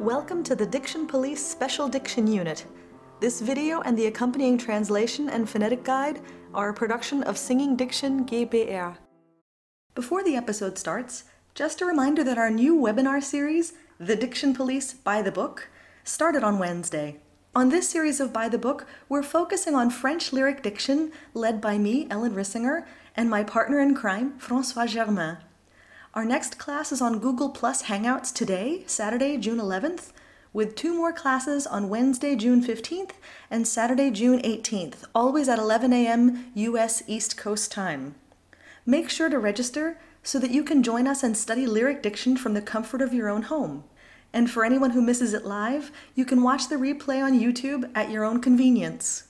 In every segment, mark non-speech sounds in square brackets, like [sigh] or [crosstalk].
Welcome to the Diction Police Special Diction Unit. This video and the accompanying translation and phonetic guide are a production of Singing Diction GBR. Before the episode starts, just a reminder that our new webinar series, The Diction Police by the Book, started on Wednesday. On this series of By the Book, we're focusing on French lyric diction led by me, Ellen Rissinger, and my partner in crime, Francois Germain. Our next class is on Google Plus Hangouts today, Saturday, June 11th, with two more classes on Wednesday, June 15th and Saturday, June 18th, always at 11 a.m. U.S. East Coast time. Make sure to register so that you can join us and study lyric diction from the comfort of your own home. And for anyone who misses it live, you can watch the replay on YouTube at your own convenience.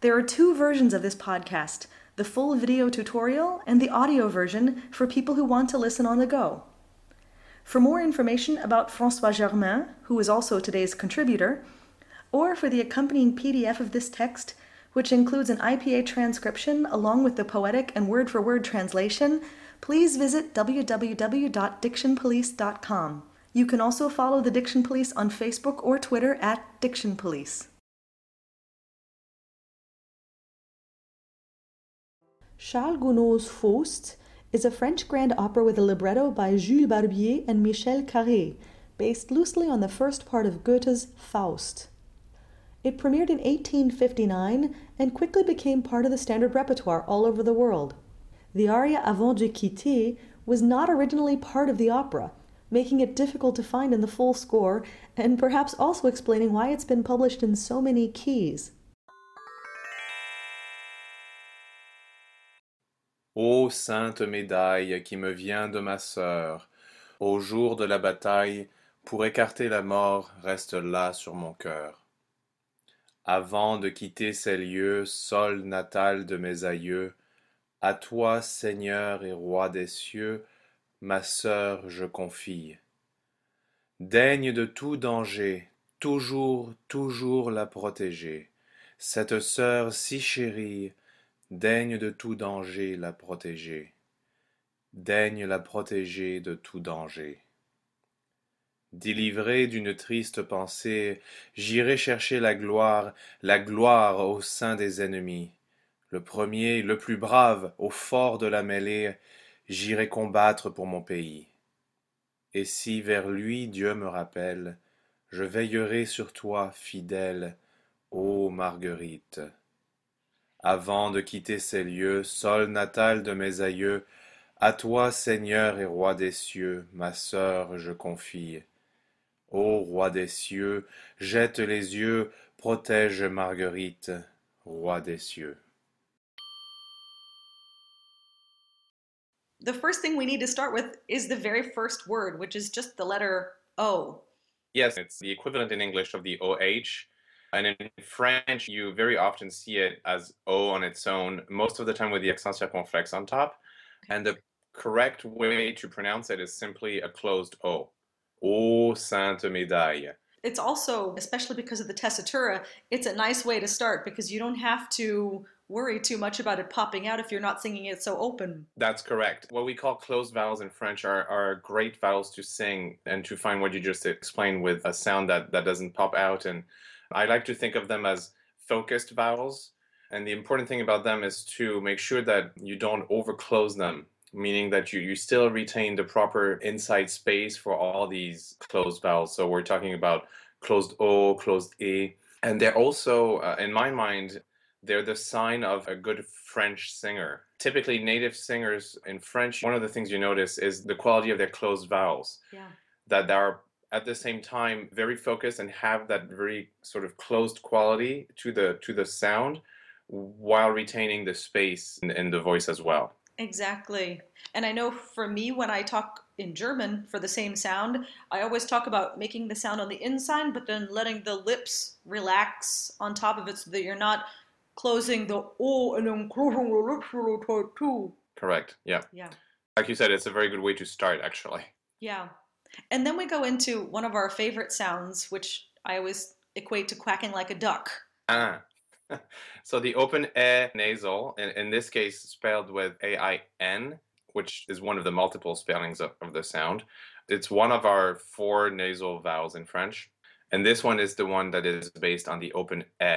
There are two versions of this podcast the full video tutorial, and the audio version for people who want to listen on the go. For more information about Francois Germain, who is also today's contributor, or for the accompanying PDF of this text, which includes an IPA transcription along with the poetic and word for word translation, please visit www.dictionpolice.com. You can also follow the Diction Police on Facebook or Twitter at Diction Police. Charles Gounod's Faust is a French grand opera with a libretto by Jules Barbier and Michel Carré, based loosely on the first part of Goethe's Faust. It premiered in 1859 and quickly became part of the standard repertoire all over the world. The aria Avant de quitter was not originally part of the opera, making it difficult to find in the full score and perhaps also explaining why it's been published in so many keys. Ô sainte médaille qui me vient de ma sœur, au jour de la bataille, pour écarter la mort, reste là sur mon cœur. Avant de quitter ces lieux, sol natal de mes aïeux, à toi, Seigneur et Roi des cieux, ma sœur je confie. Daigne de tout danger, toujours, toujours la protéger, cette sœur si chérie, Daigne de tout danger la protéger. Daigne la protéger de tout danger. Délivré d'une triste pensée, j'irai chercher la gloire, la gloire au sein des ennemis. Le premier, le plus brave, au fort de la mêlée, j'irai combattre pour mon pays. Et si vers lui Dieu me rappelle, je veillerai sur toi, fidèle, ô Marguerite. Avant de quitter ces lieux, sol natal de mes aïeux, à toi, Seigneur et Roi des cieux, ma sœur je confie. Ô Roi des cieux, jette les yeux, protège Marguerite, Roi des cieux. The first thing we need to start with is the very first word, which is just the letter O. Yes, it's the equivalent in English of the OH. And in French, you very often see it as O on its own, most of the time with the accent circonflexe on top. And the correct way to pronounce it is simply a closed O. O Sainte Médaille. It's also, especially because of the tessitura, it's a nice way to start because you don't have to worry too much about it popping out if you're not singing it so open. That's correct. What we call closed vowels in French are, are great vowels to sing and to find what you just explained with a sound that, that doesn't pop out and I like to think of them as focused vowels. And the important thing about them is to make sure that you don't overclose them, meaning that you, you still retain the proper inside space for all these closed vowels. So we're talking about closed O, closed E. And they're also, uh, in my mind, they're the sign of a good French singer. Typically, native singers in French, one of the things you notice is the quality of their closed vowels. Yeah. That they are at the same time very focused and have that very sort of closed quality to the to the sound while retaining the space in, in the voice as well. Exactly. And i know for me when i talk in german for the same sound i always talk about making the sound on the inside but then letting the lips relax on top of it so that you're not closing the o and then closing the lips too. Correct. Yeah. Yeah. Like you said it's a very good way to start actually. Yeah and then we go into one of our favorite sounds, which I always equate to quacking like a duck. Ah. [laughs] so the open A nasal, in, in this case spelled with A-I-N, which is one of the multiple spellings of, of the sound, It's one of our four nasal vowels in French. And this one is the one that is based on the open e.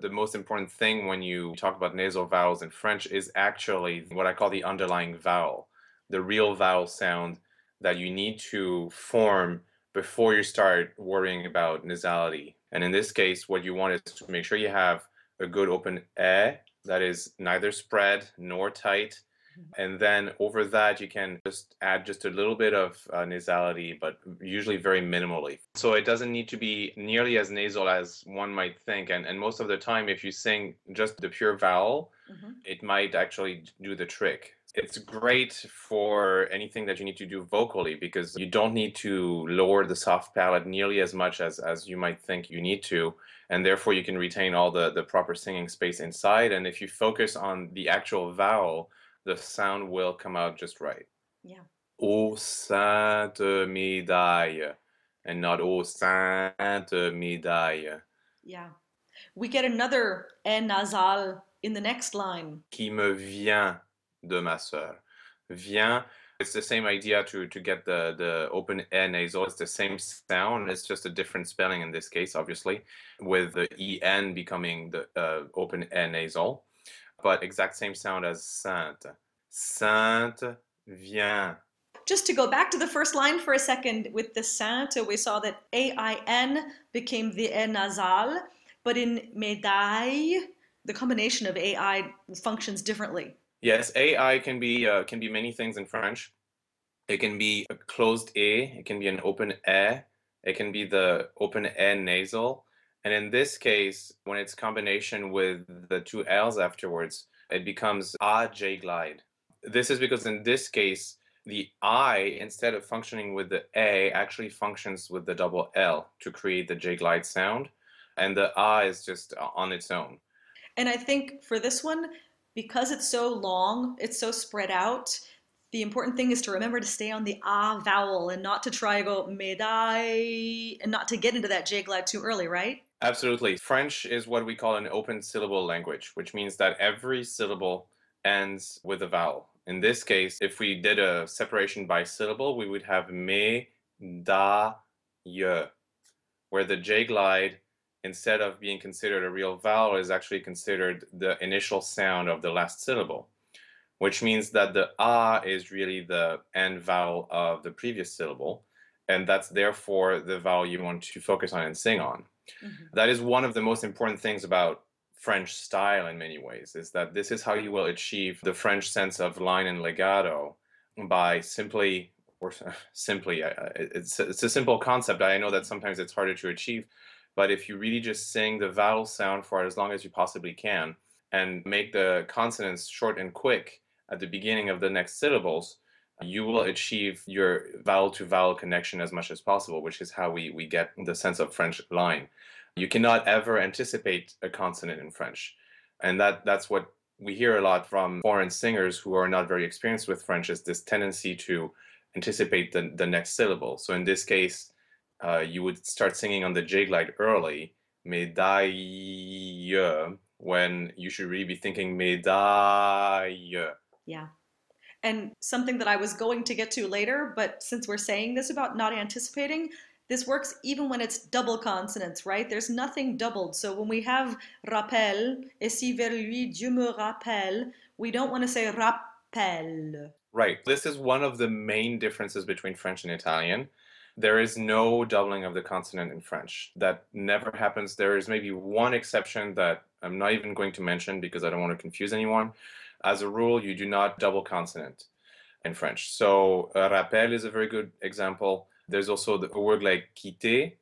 The most important thing when you talk about nasal vowels in French is actually what I call the underlying vowel, the real vowel sound that you need to form before you start worrying about nasality. And in this case, what you want is to make sure you have a good open e that is neither spread nor tight. And then over that you can just add just a little bit of uh, nasality but usually very minimally. So it doesn't need to be nearly as nasal as one might think. And, and most of the time if you sing just the pure vowel mm-hmm. it might actually do the trick it's great for anything that you need to do vocally because you don't need to lower the soft palate nearly as much as, as you might think you need to and therefore you can retain all the, the proper singing space inside and if you focus on the actual vowel the sound will come out just right. Yeah. Ô sainte médaille, and not ô sainte médaille. Yeah. We get another N nasal in the next line. Qui me vient de ma sœur. Vient, it's the same idea to, to get the, the open E nasal. It's the same sound. It's just a different spelling in this case, obviously, with the EN becoming the uh, open E nasal but exact same sound as sainte. Sainte vient. Just to go back to the first line for a second with the sainte, we saw that A-I-N became the E nasal, but in médaille, the combination of AI functions differently. Yes, AI can be uh, can be many things in French. It can be a closed A, it can be an open E, it can be the open E nasal, and in this case, when it's combination with the two L's afterwards, it becomes a J glide. This is because in this case, the I, instead of functioning with the A, actually functions with the double L to create the J glide sound. And the A is just on its own. And I think for this one, because it's so long, it's so spread out, the important thing is to remember to stay on the ah vowel and not to try to go medai and not to get into that J glide too early, right? Absolutely. French is what we call an open syllable language, which means that every syllable ends with a vowel. In this case, if we did a separation by syllable, we would have me, da, ye, where the J glide, instead of being considered a real vowel, is actually considered the initial sound of the last syllable, which means that the a is really the end vowel of the previous syllable, and that's therefore the vowel you want to focus on and sing on. Mm-hmm. That is one of the most important things about French style in many ways, is that this is how you will achieve the French sense of line and legato by simply, or [laughs] simply, it's, it's a simple concept. I know that sometimes it's harder to achieve, but if you really just sing the vowel sound for as long as you possibly can and make the consonants short and quick at the beginning of the next syllables, you will achieve your vowel to vowel connection as much as possible, which is how we, we get the sense of French line. You cannot ever anticipate a consonant in French. And that, that's what we hear a lot from foreign singers who are not very experienced with French is this tendency to anticipate the, the next syllable. So in this case, uh, you would start singing on the J glide early, médaille, when you should really be thinking médaille. Yeah. And something that I was going to get to later, but since we're saying this about not anticipating, this works even when it's double consonants, right? There's nothing doubled. So when we have rappel, et si vers lui Dieu me rappelle, we don't want to say rappel. Right. This is one of the main differences between French and Italian. There is no doubling of the consonant in French. That never happens. There is maybe one exception that I'm not even going to mention because I don't want to confuse anyone. As a rule, you do not double consonant in French. So uh, rappel is a very good example. There's also the, a word like quitter,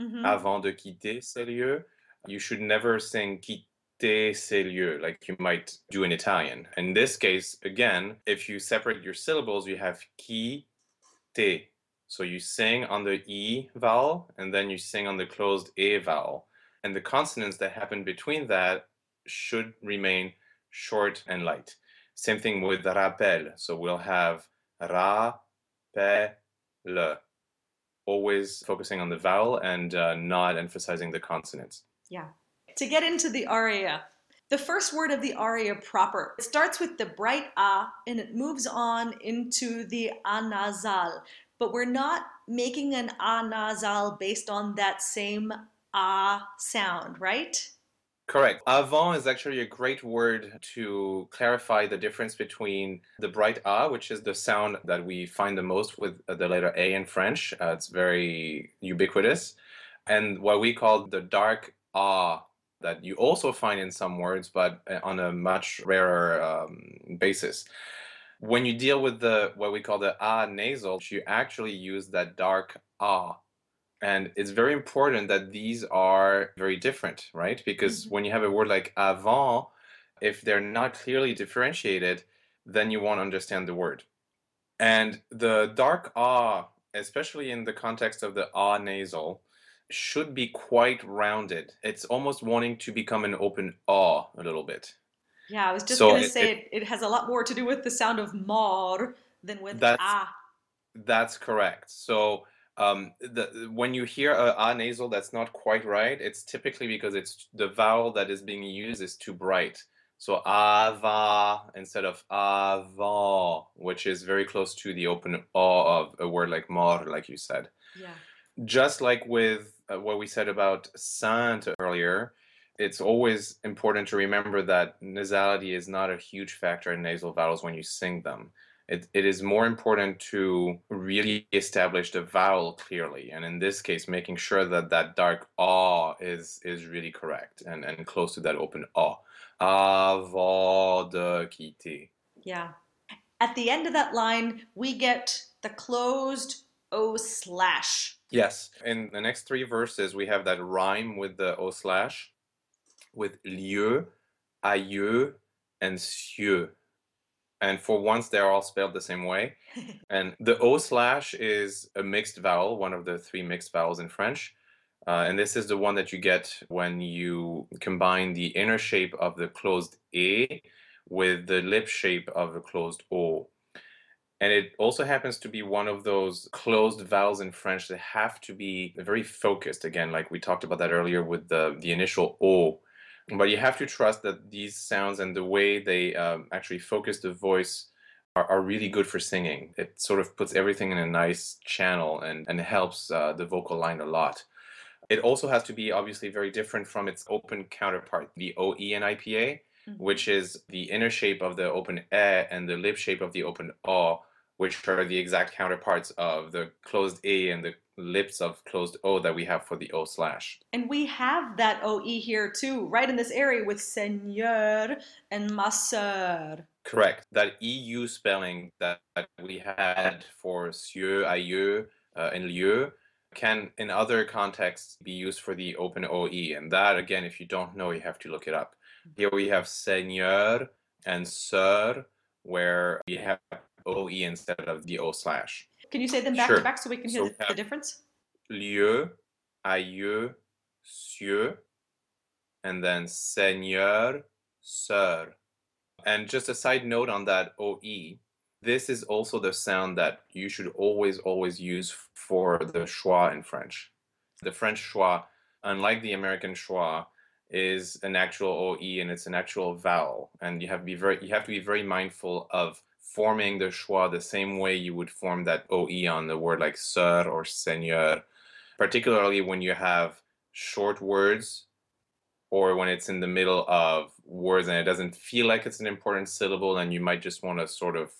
mm-hmm. avant de quitter ces lieux. You should never sing quitter ces lieux like you might do in Italian. In this case, again, if you separate your syllables, you have qui, te. So you sing on the E vowel and then you sing on the closed A vowel. And the consonants that happen between that should remain short and light. Same thing with rappel. So we'll have ra, pe, le. Always focusing on the vowel and uh, not emphasizing the consonants. Yeah. To get into the aria, the first word of the aria proper it starts with the bright a and it moves on into the anasal. But we're not making an a nasal based on that same ah sound, right? Correct. Avant is actually a great word to clarify the difference between the bright A, which is the sound that we find the most with the letter A in French. Uh, it's very ubiquitous. And what we call the dark A, that you also find in some words, but uh, on a much rarer um, basis. When you deal with the what we call the A nasal, you actually use that dark A and it's very important that these are very different, right? Because mm-hmm. when you have a word like avant, if they're not clearly differentiated, then you won't understand the word. And the dark ah, especially in the context of the ah nasal, should be quite rounded. It's almost wanting to become an open ah a little bit. Yeah, I was just so going to say it, it, has a lot more to do with the sound of mor than with that's, ah. That's correct. So um, the, when you hear a a nasal that's not quite right, it's typically because it's the vowel that is being used is too bright. So ava instead of avant, which is very close to the open a of a word like mor, like you said. Yeah. Just like with uh, what we said about sainte earlier, it's always important to remember that nasality is not a huge factor in nasal vowels when you sing them. It, it is more important to really establish the vowel clearly and in this case making sure that that dark ah is is really correct and and close to that open ah quitter yeah. At the end of that line we get the closed o slash. Yes. In the next three verses we have that rhyme with the o slash with lieu aïeux and cieux and for once they're all spelled the same way. [laughs] and the O slash is a mixed vowel, one of the three mixed vowels in French. Uh, and this is the one that you get when you combine the inner shape of the closed A with the lip shape of the closed O. And it also happens to be one of those closed vowels in French that have to be very focused. Again, like we talked about that earlier with the, the initial O but you have to trust that these sounds and the way they um, actually focus the voice are, are, really good for singing. It sort of puts everything in a nice channel and, and helps uh, the vocal line a lot. It also has to be obviously very different from its open counterpart, the OE in IPA, mm-hmm. which is the inner shape of the open E and the lip shape of the open O, which are the exact counterparts of the closed A and the lips of closed O that we have for the O slash. And we have that OE here too, right in this area with Seigneur and ma soeur. Correct. That EU spelling that we had for cieux, aïeux, uh, and lieu can in other contexts be used for the open OE. And that, again, if you don't know, you have to look it up. Here we have Seigneur and Sœur, where we have OE instead of the O slash. Can you say them back sure. to back so we can hear so the, the difference? Lieu, aïeux, cieux, and then seigneur, sœur. And just a side note on that OE, this is also the sound that you should always, always use for the schwa in French. The French schwa, unlike the American schwa, is an actual OE and it's an actual vowel. And you have to be very you have to be very mindful of forming the schwa the same way you would form that OE on the word like sœur or seigneur, particularly when you have short words or when it's in the middle of words and it doesn't feel like it's an important syllable and you might just want to sort of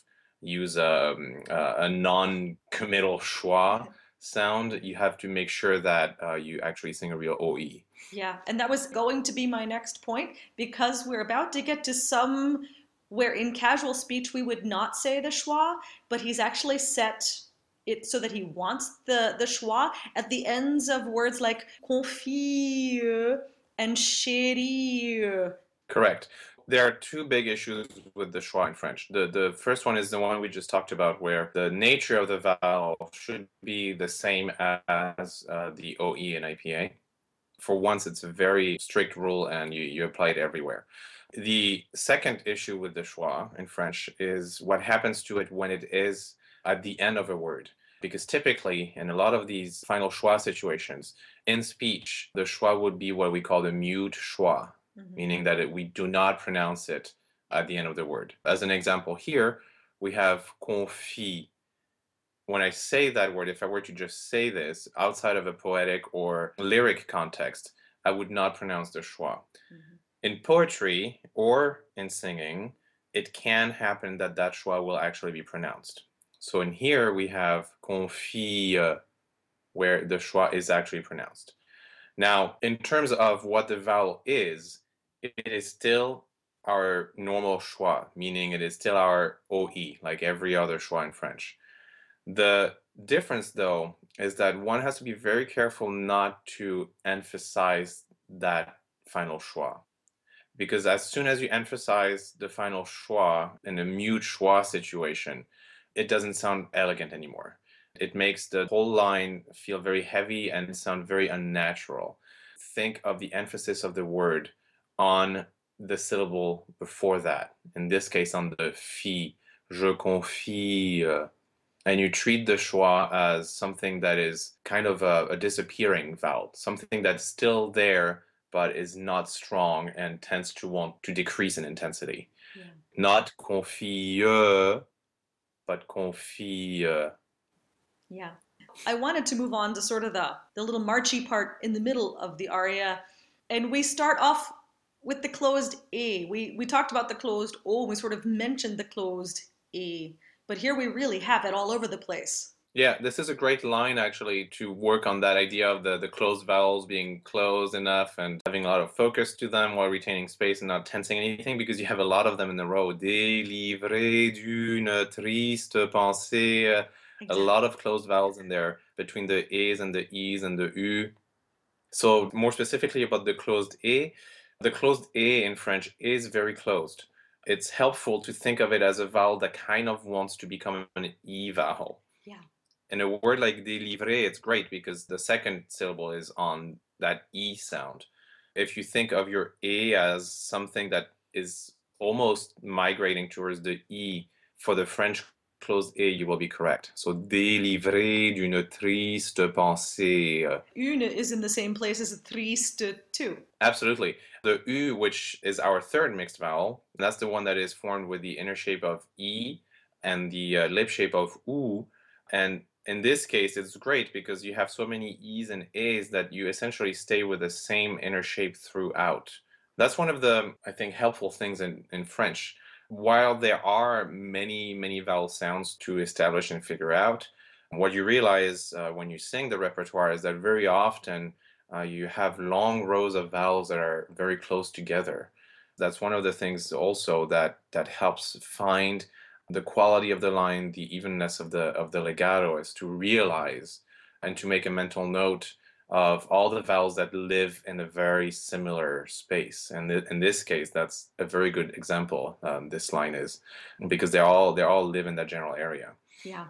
use a, a non-committal schwa sound, you have to make sure that uh, you actually sing a real OE. Yeah, and that was going to be my next point because we're about to get to some where in casual speech we would not say the schwa, but he's actually set it so that he wants the, the schwa at the ends of words like confie and chérie. Correct. There are two big issues with the schwa in French. The, the first one is the one we just talked about, where the nature of the vowel should be the same as uh, the OE in IPA. For once, it's a very strict rule and you, you apply it everywhere. The second issue with the schwa in French is what happens to it when it is at the end of a word. Because typically, in a lot of these final schwa situations, in speech, the schwa would be what we call the mute schwa, mm-hmm. meaning that it, we do not pronounce it at the end of the word. As an example here, we have confie, when I say that word, if I were to just say this outside of a poetic or lyric context, I would not pronounce the schwa. Mm-hmm. In poetry or in singing, it can happen that that schwa will actually be pronounced. So in here we have confie, uh, where the schwa is actually pronounced. Now, in terms of what the vowel is, it is still our normal schwa, meaning it is still our OE, like every other schwa in French. The difference, though, is that one has to be very careful not to emphasize that final schwa. Because as soon as you emphasize the final schwa in a mute schwa situation, it doesn't sound elegant anymore. It makes the whole line feel very heavy and sound very unnatural. Think of the emphasis of the word on the syllable before that. In this case, on the fi, je confie. And you treat the schwa as something that is kind of a, a disappearing vowel, something that's still there but is not strong and tends to want to decrease in intensity. Yeah. Not confie, but confie. Yeah. I wanted to move on to sort of the, the little marchy part in the middle of the aria. And we start off with the closed A. We, we talked about the closed O, we sort of mentioned the closed A. But here we really have it all over the place. Yeah, this is a great line actually to work on that idea of the, the closed vowels being closed enough and having a lot of focus to them while retaining space and not tensing anything because you have a lot of them in the row. Délivré d'une triste pensée. A lot of closed vowels in there between the A's and the E's and the U. So more specifically about the closed A, the closed A in French is very closed. It's helpful to think of it as a vowel that kind of wants to become an E vowel. In a word like délivrer, it's great because the second syllable is on that E sound. If you think of your A as something that is almost migrating towards the E for the French close A, you will be correct. So délivrer d'une triste pensée. Une is in the same place as triste too. Absolutely. The U, which is our third mixed vowel, that's the one that is formed with the inner shape of E and the uh, lip shape of U. And in this case, it's great because you have so many E's and A's that you essentially stay with the same inner shape throughout. That's one of the, I think, helpful things in, in French while there are many, many vowel sounds to establish and figure out, what you realize uh, when you sing the repertoire is that very often uh, you have long rows of vowels that are very close together. That's one of the things also that that helps find the quality of the line, the evenness of the of the legato, is to realize and to make a mental note of all the vowels that live in a very similar space. And in this case, that's a very good example. Um, this line is because they all they all live in that general area. Yeah.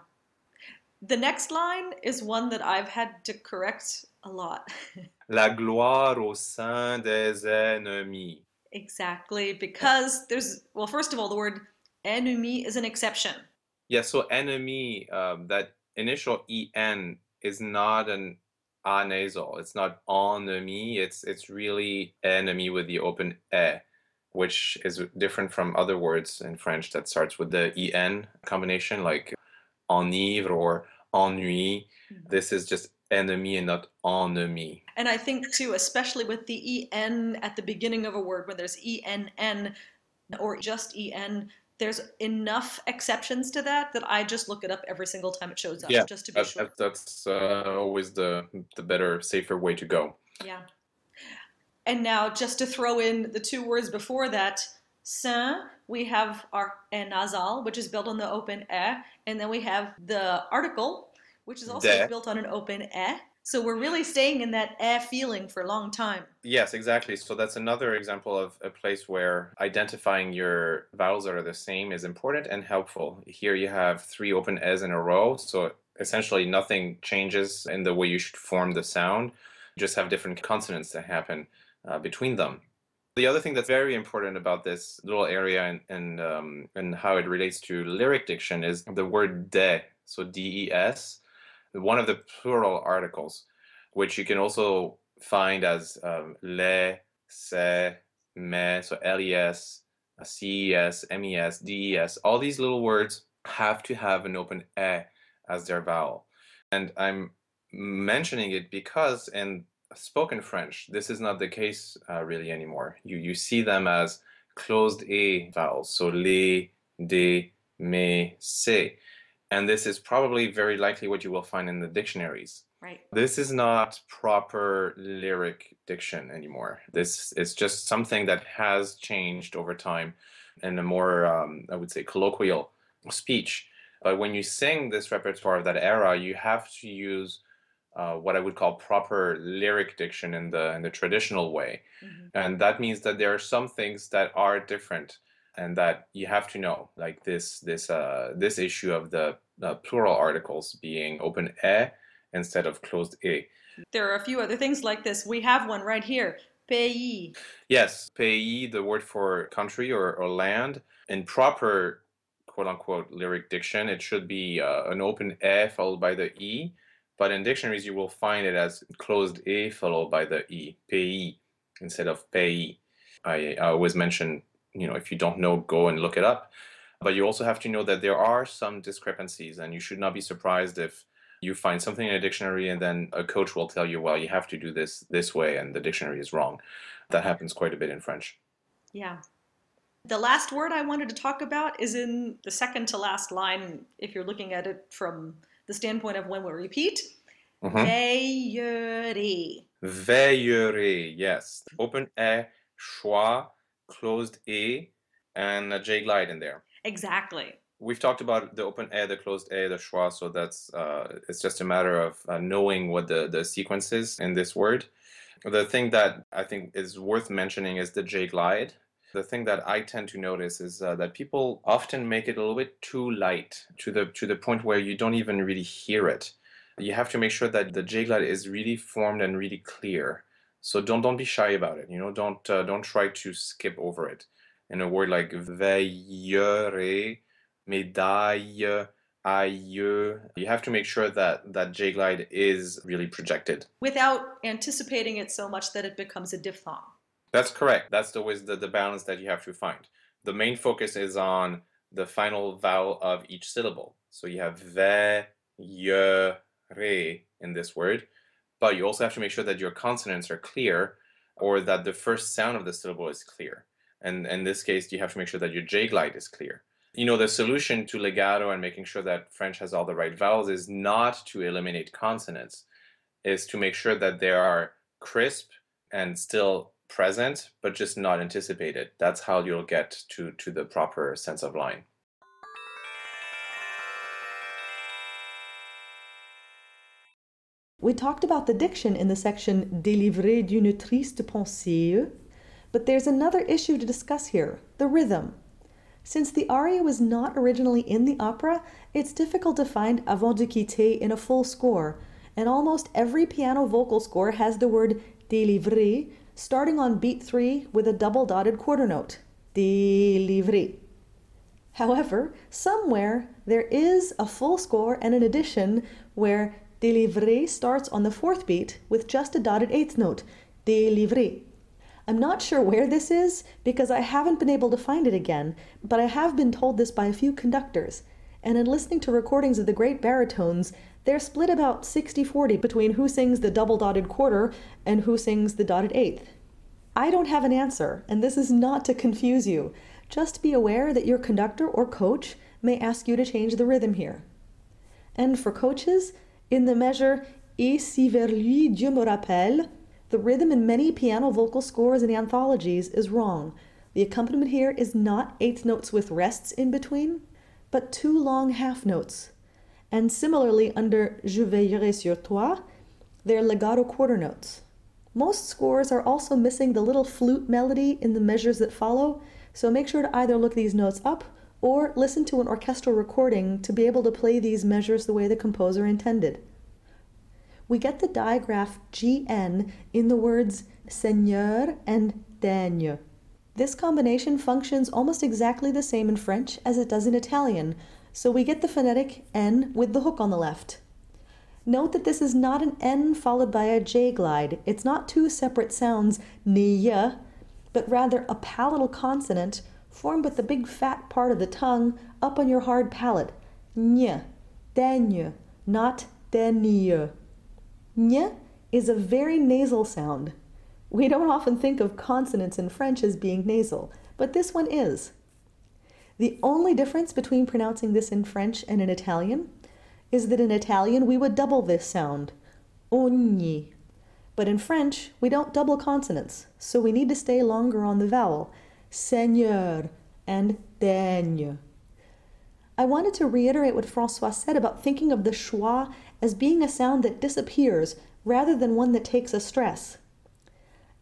The next line is one that I've had to correct a lot. [laughs] La gloire au sein des ennemis. Exactly, because there's well, first of all, the word ennemi is an exception. Yeah, so enemy, um, that initial en is not an a nasal. It's not ennemi. It's it's really enemy with the open e, which is different from other words in French that starts with the en combination, like enivre or ennui. Mm-hmm. This is just enemy and not ennemi. And I think too, especially with the en at the beginning of a word, when there's enn or just en, there's enough exceptions to that that I just look it up every single time it shows up, yeah, just to be sure. That's uh, always the the better, safer way to go. Yeah. And now, just to throw in the two words before that, saint, we have our nasal, which is built on the open e, and then we have the article, which is also De. built on an open e. So we're really staying in that air feeling for a long time. Yes, exactly. So that's another example of a place where identifying your vowels that are the same is important and helpful. Here you have three open s in a row, so essentially nothing changes in the way you should form the sound. You just have different consonants that happen uh, between them. The other thing that's very important about this little area and and, um, and how it relates to lyric diction is the word de, so D E S one of the plural articles, which you can also find as um, le, se, me, so les, ces, mes, des. All these little words have to have an open e as their vowel. And I'm mentioning it because in spoken French, this is not the case uh, really anymore. You, you see them as closed A vowels, so les, des, mais, c'est. And this is probably very likely what you will find in the dictionaries. Right. This is not proper lyric diction anymore. This is just something that has changed over time in a more, um, I would say, colloquial speech. But when you sing this repertoire of that era, you have to use uh, what I would call proper lyric diction in the in the traditional way, mm-hmm. and that means that there are some things that are different and that you have to know, like this this uh, this issue of the uh, plural articles being open e instead of closed e. There are a few other things like this. We have one right here. Pays. Yes, pays, the word for country or, or land. In proper quote unquote lyric diction, it should be uh, an open e followed by the e but in dictionaries you will find it as closed a followed by the e, pays, instead of pays. I, I always mention, you know, if you don't know, go and look it up. But you also have to know that there are some discrepancies, and you should not be surprised if you find something in a dictionary and then a coach will tell you, well, you have to do this this way, and the dictionary is wrong. That happens quite a bit in French. Yeah. The last word I wanted to talk about is in the second to last line, if you're looking at it from the standpoint of when we repeat. Mm-hmm. Veillerai. Veillerai, yes. Open e, schwa, closed e, and a J glide in there. Exactly. We've talked about the open e, the closed e, the schwa, so that's uh, it's just a matter of uh, knowing what the, the sequence is in this word. The thing that I think is worth mentioning is the J glide. The thing that I tend to notice is uh, that people often make it a little bit too light to the to the point where you don't even really hear it. You have to make sure that the J glide is really formed and really clear. So don't don't be shy about it. You know, don't uh, don't try to skip over it. In a word like veillerai, médaille, aïeux, you have to make sure that that J glide is really projected without anticipating it so much that it becomes a diphthong. That's correct. That's always the, the balance that you have to find. The main focus is on the final vowel of each syllable. So you have ve, ye, re in this word, but you also have to make sure that your consonants are clear or that the first sound of the syllable is clear. And in this case, you have to make sure that your J glide is clear. You know, the solution to legato and making sure that French has all the right vowels is not to eliminate consonants, is to make sure that they are crisp and still present, but just not anticipated. That's how you'll get to, to the proper sense of line. We talked about the diction in the section Délivré d'une triste pensée, but there's another issue to discuss here the rhythm. Since the aria was not originally in the opera, it's difficult to find avant de quitter in a full score, and almost every piano vocal score has the word délivré starting on beat 3 with a double dotted quarter note, délivré. However, somewhere there is a full score and an addition where délivré starts on the fourth beat with just a dotted eighth note, délivré. I'm not sure where this is because I haven't been able to find it again, but I have been told this by a few conductors, and in listening to recordings of the great baritones, they're split about 60 40 between who sings the double dotted quarter and who sings the dotted eighth. I don't have an answer, and this is not to confuse you. Just be aware that your conductor or coach may ask you to change the rhythm here. And for coaches, in the measure Et si vers lui Dieu me rappelle, the rhythm in many piano vocal scores and anthologies is wrong. The accompaniment here is not eighth notes with rests in between, but two long half notes and similarly under Je veillerai sur toi, they're legato quarter notes. Most scores are also missing the little flute melody in the measures that follow, so make sure to either look these notes up or listen to an orchestral recording to be able to play these measures the way the composer intended. We get the digraph GN in the words Seigneur and Daigne. This combination functions almost exactly the same in French as it does in Italian, so we get the phonetic N with the hook on the left. Note that this is not an N followed by a J glide. It's not two separate sounds, niya, but rather a palatal consonant formed with the big fat part of the tongue up on your hard palate, nya. daigne, not daigne. Ny is a very nasal sound. We don't often think of consonants in French as being nasal, but this one is. The only difference between pronouncing this in French and in Italian is that in Italian we would double this sound, ogni. But in French, we don't double consonants, so we need to stay longer on the vowel, seigneur and daigne. I wanted to reiterate what Francois said about thinking of the schwa as being a sound that disappears rather than one that takes a stress.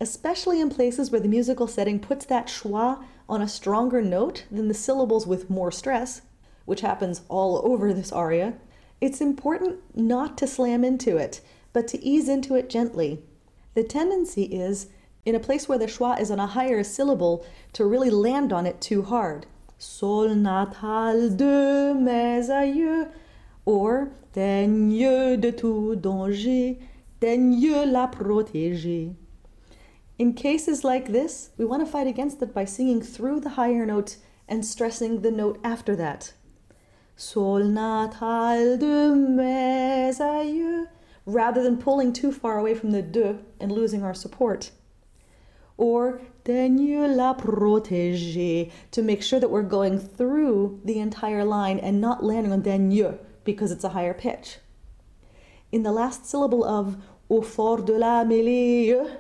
Especially in places where the musical setting puts that schwa on a stronger note than the syllables with more stress, which happens all over this aria, it's important not to slam into it, but to ease into it gently. The tendency is, in a place where the schwa is on a higher syllable, to really land on it too hard. Sol natal de mes aïeux, or daigne de tout danger, daigne la protéger. In cases like this, we want to fight against it by singing through the higher note and stressing the note after that. Sol natal de mes aïeux, rather than pulling too far away from the de and losing our support. Or daigne la protéger, to make sure that we're going through the entire line and not landing on daigne because it's a higher pitch. In the last syllable of au fort de la mêlée,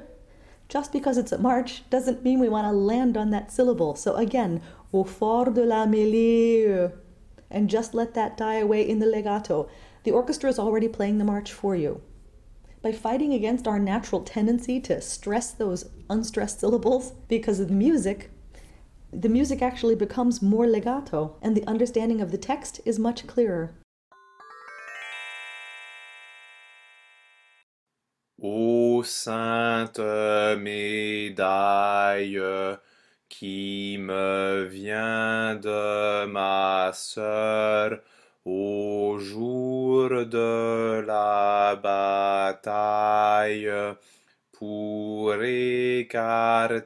just because it's a march doesn't mean we want to land on that syllable. So again, au fort de la mêlée and just let that die away in the legato. The orchestra is already playing the march for you. By fighting against our natural tendency to stress those unstressed syllables because of the music, the music actually becomes more legato and the understanding of the text is much clearer. Ô sainte médaille qui me vient de ma sœur au jour de la bataille pour écarter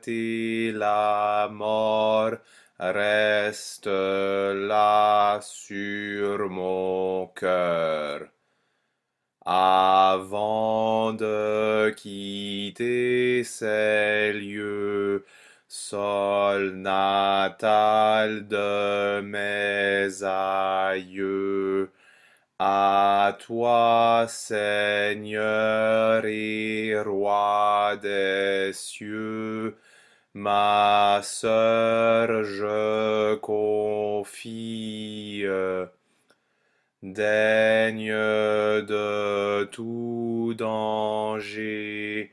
la mort reste là sur mon cœur. Avant de quitter ces lieux, Sol natal de mes aïeux, à toi Seigneur et roi des cieux, ma sœur je confie. Daigne de tout danger,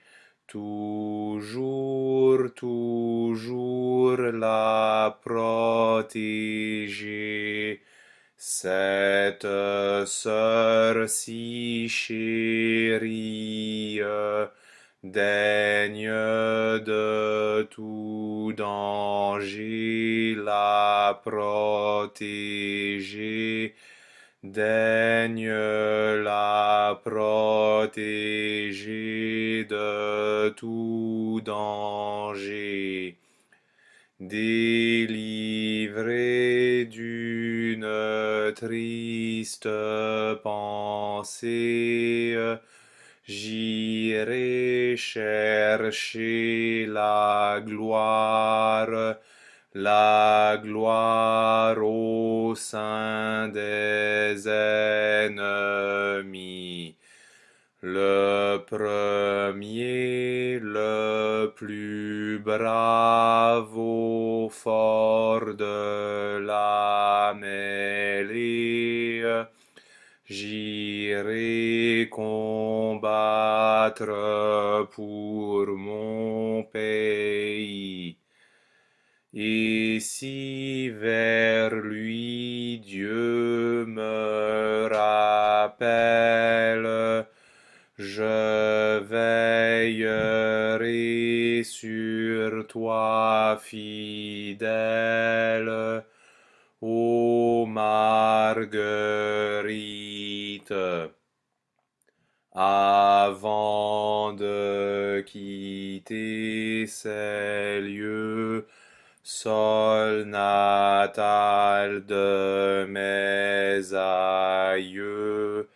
toujours, toujours la protéger. Cette sœur si chérie, daigne de tout danger la protéger daigne la protéger de tout danger, délivré d'une triste pensée, j'irai chercher la gloire la gloire au sein des ennemis. Le premier, le plus brave au fort de la mêlée, j'irai combattre pour mon pays. Et si vers lui Dieu me rappelle, je veillerai sur toi fidèle, ô Marguerite. Avant de quitter ces lieux, sol natal de mes aïeux,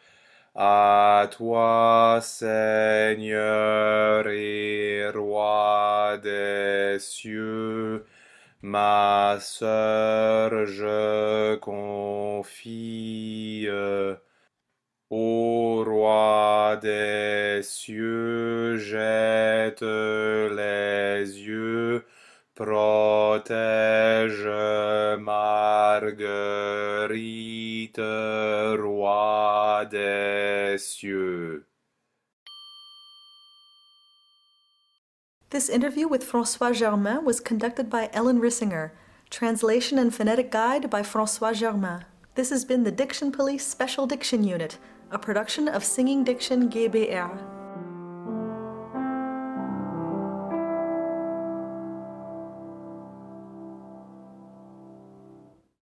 à toi Seigneur et roi des cieux, ma sœur je confie. Ô roi des cieux, jette les yeux, protège Marguerite, roi des cieux. This interview with François Germain was conducted by Ellen Rissinger. Translation and Phonetic Guide by François Germain. This has been the Diction Police Special Diction Unit, a production of Singing Diction GBR.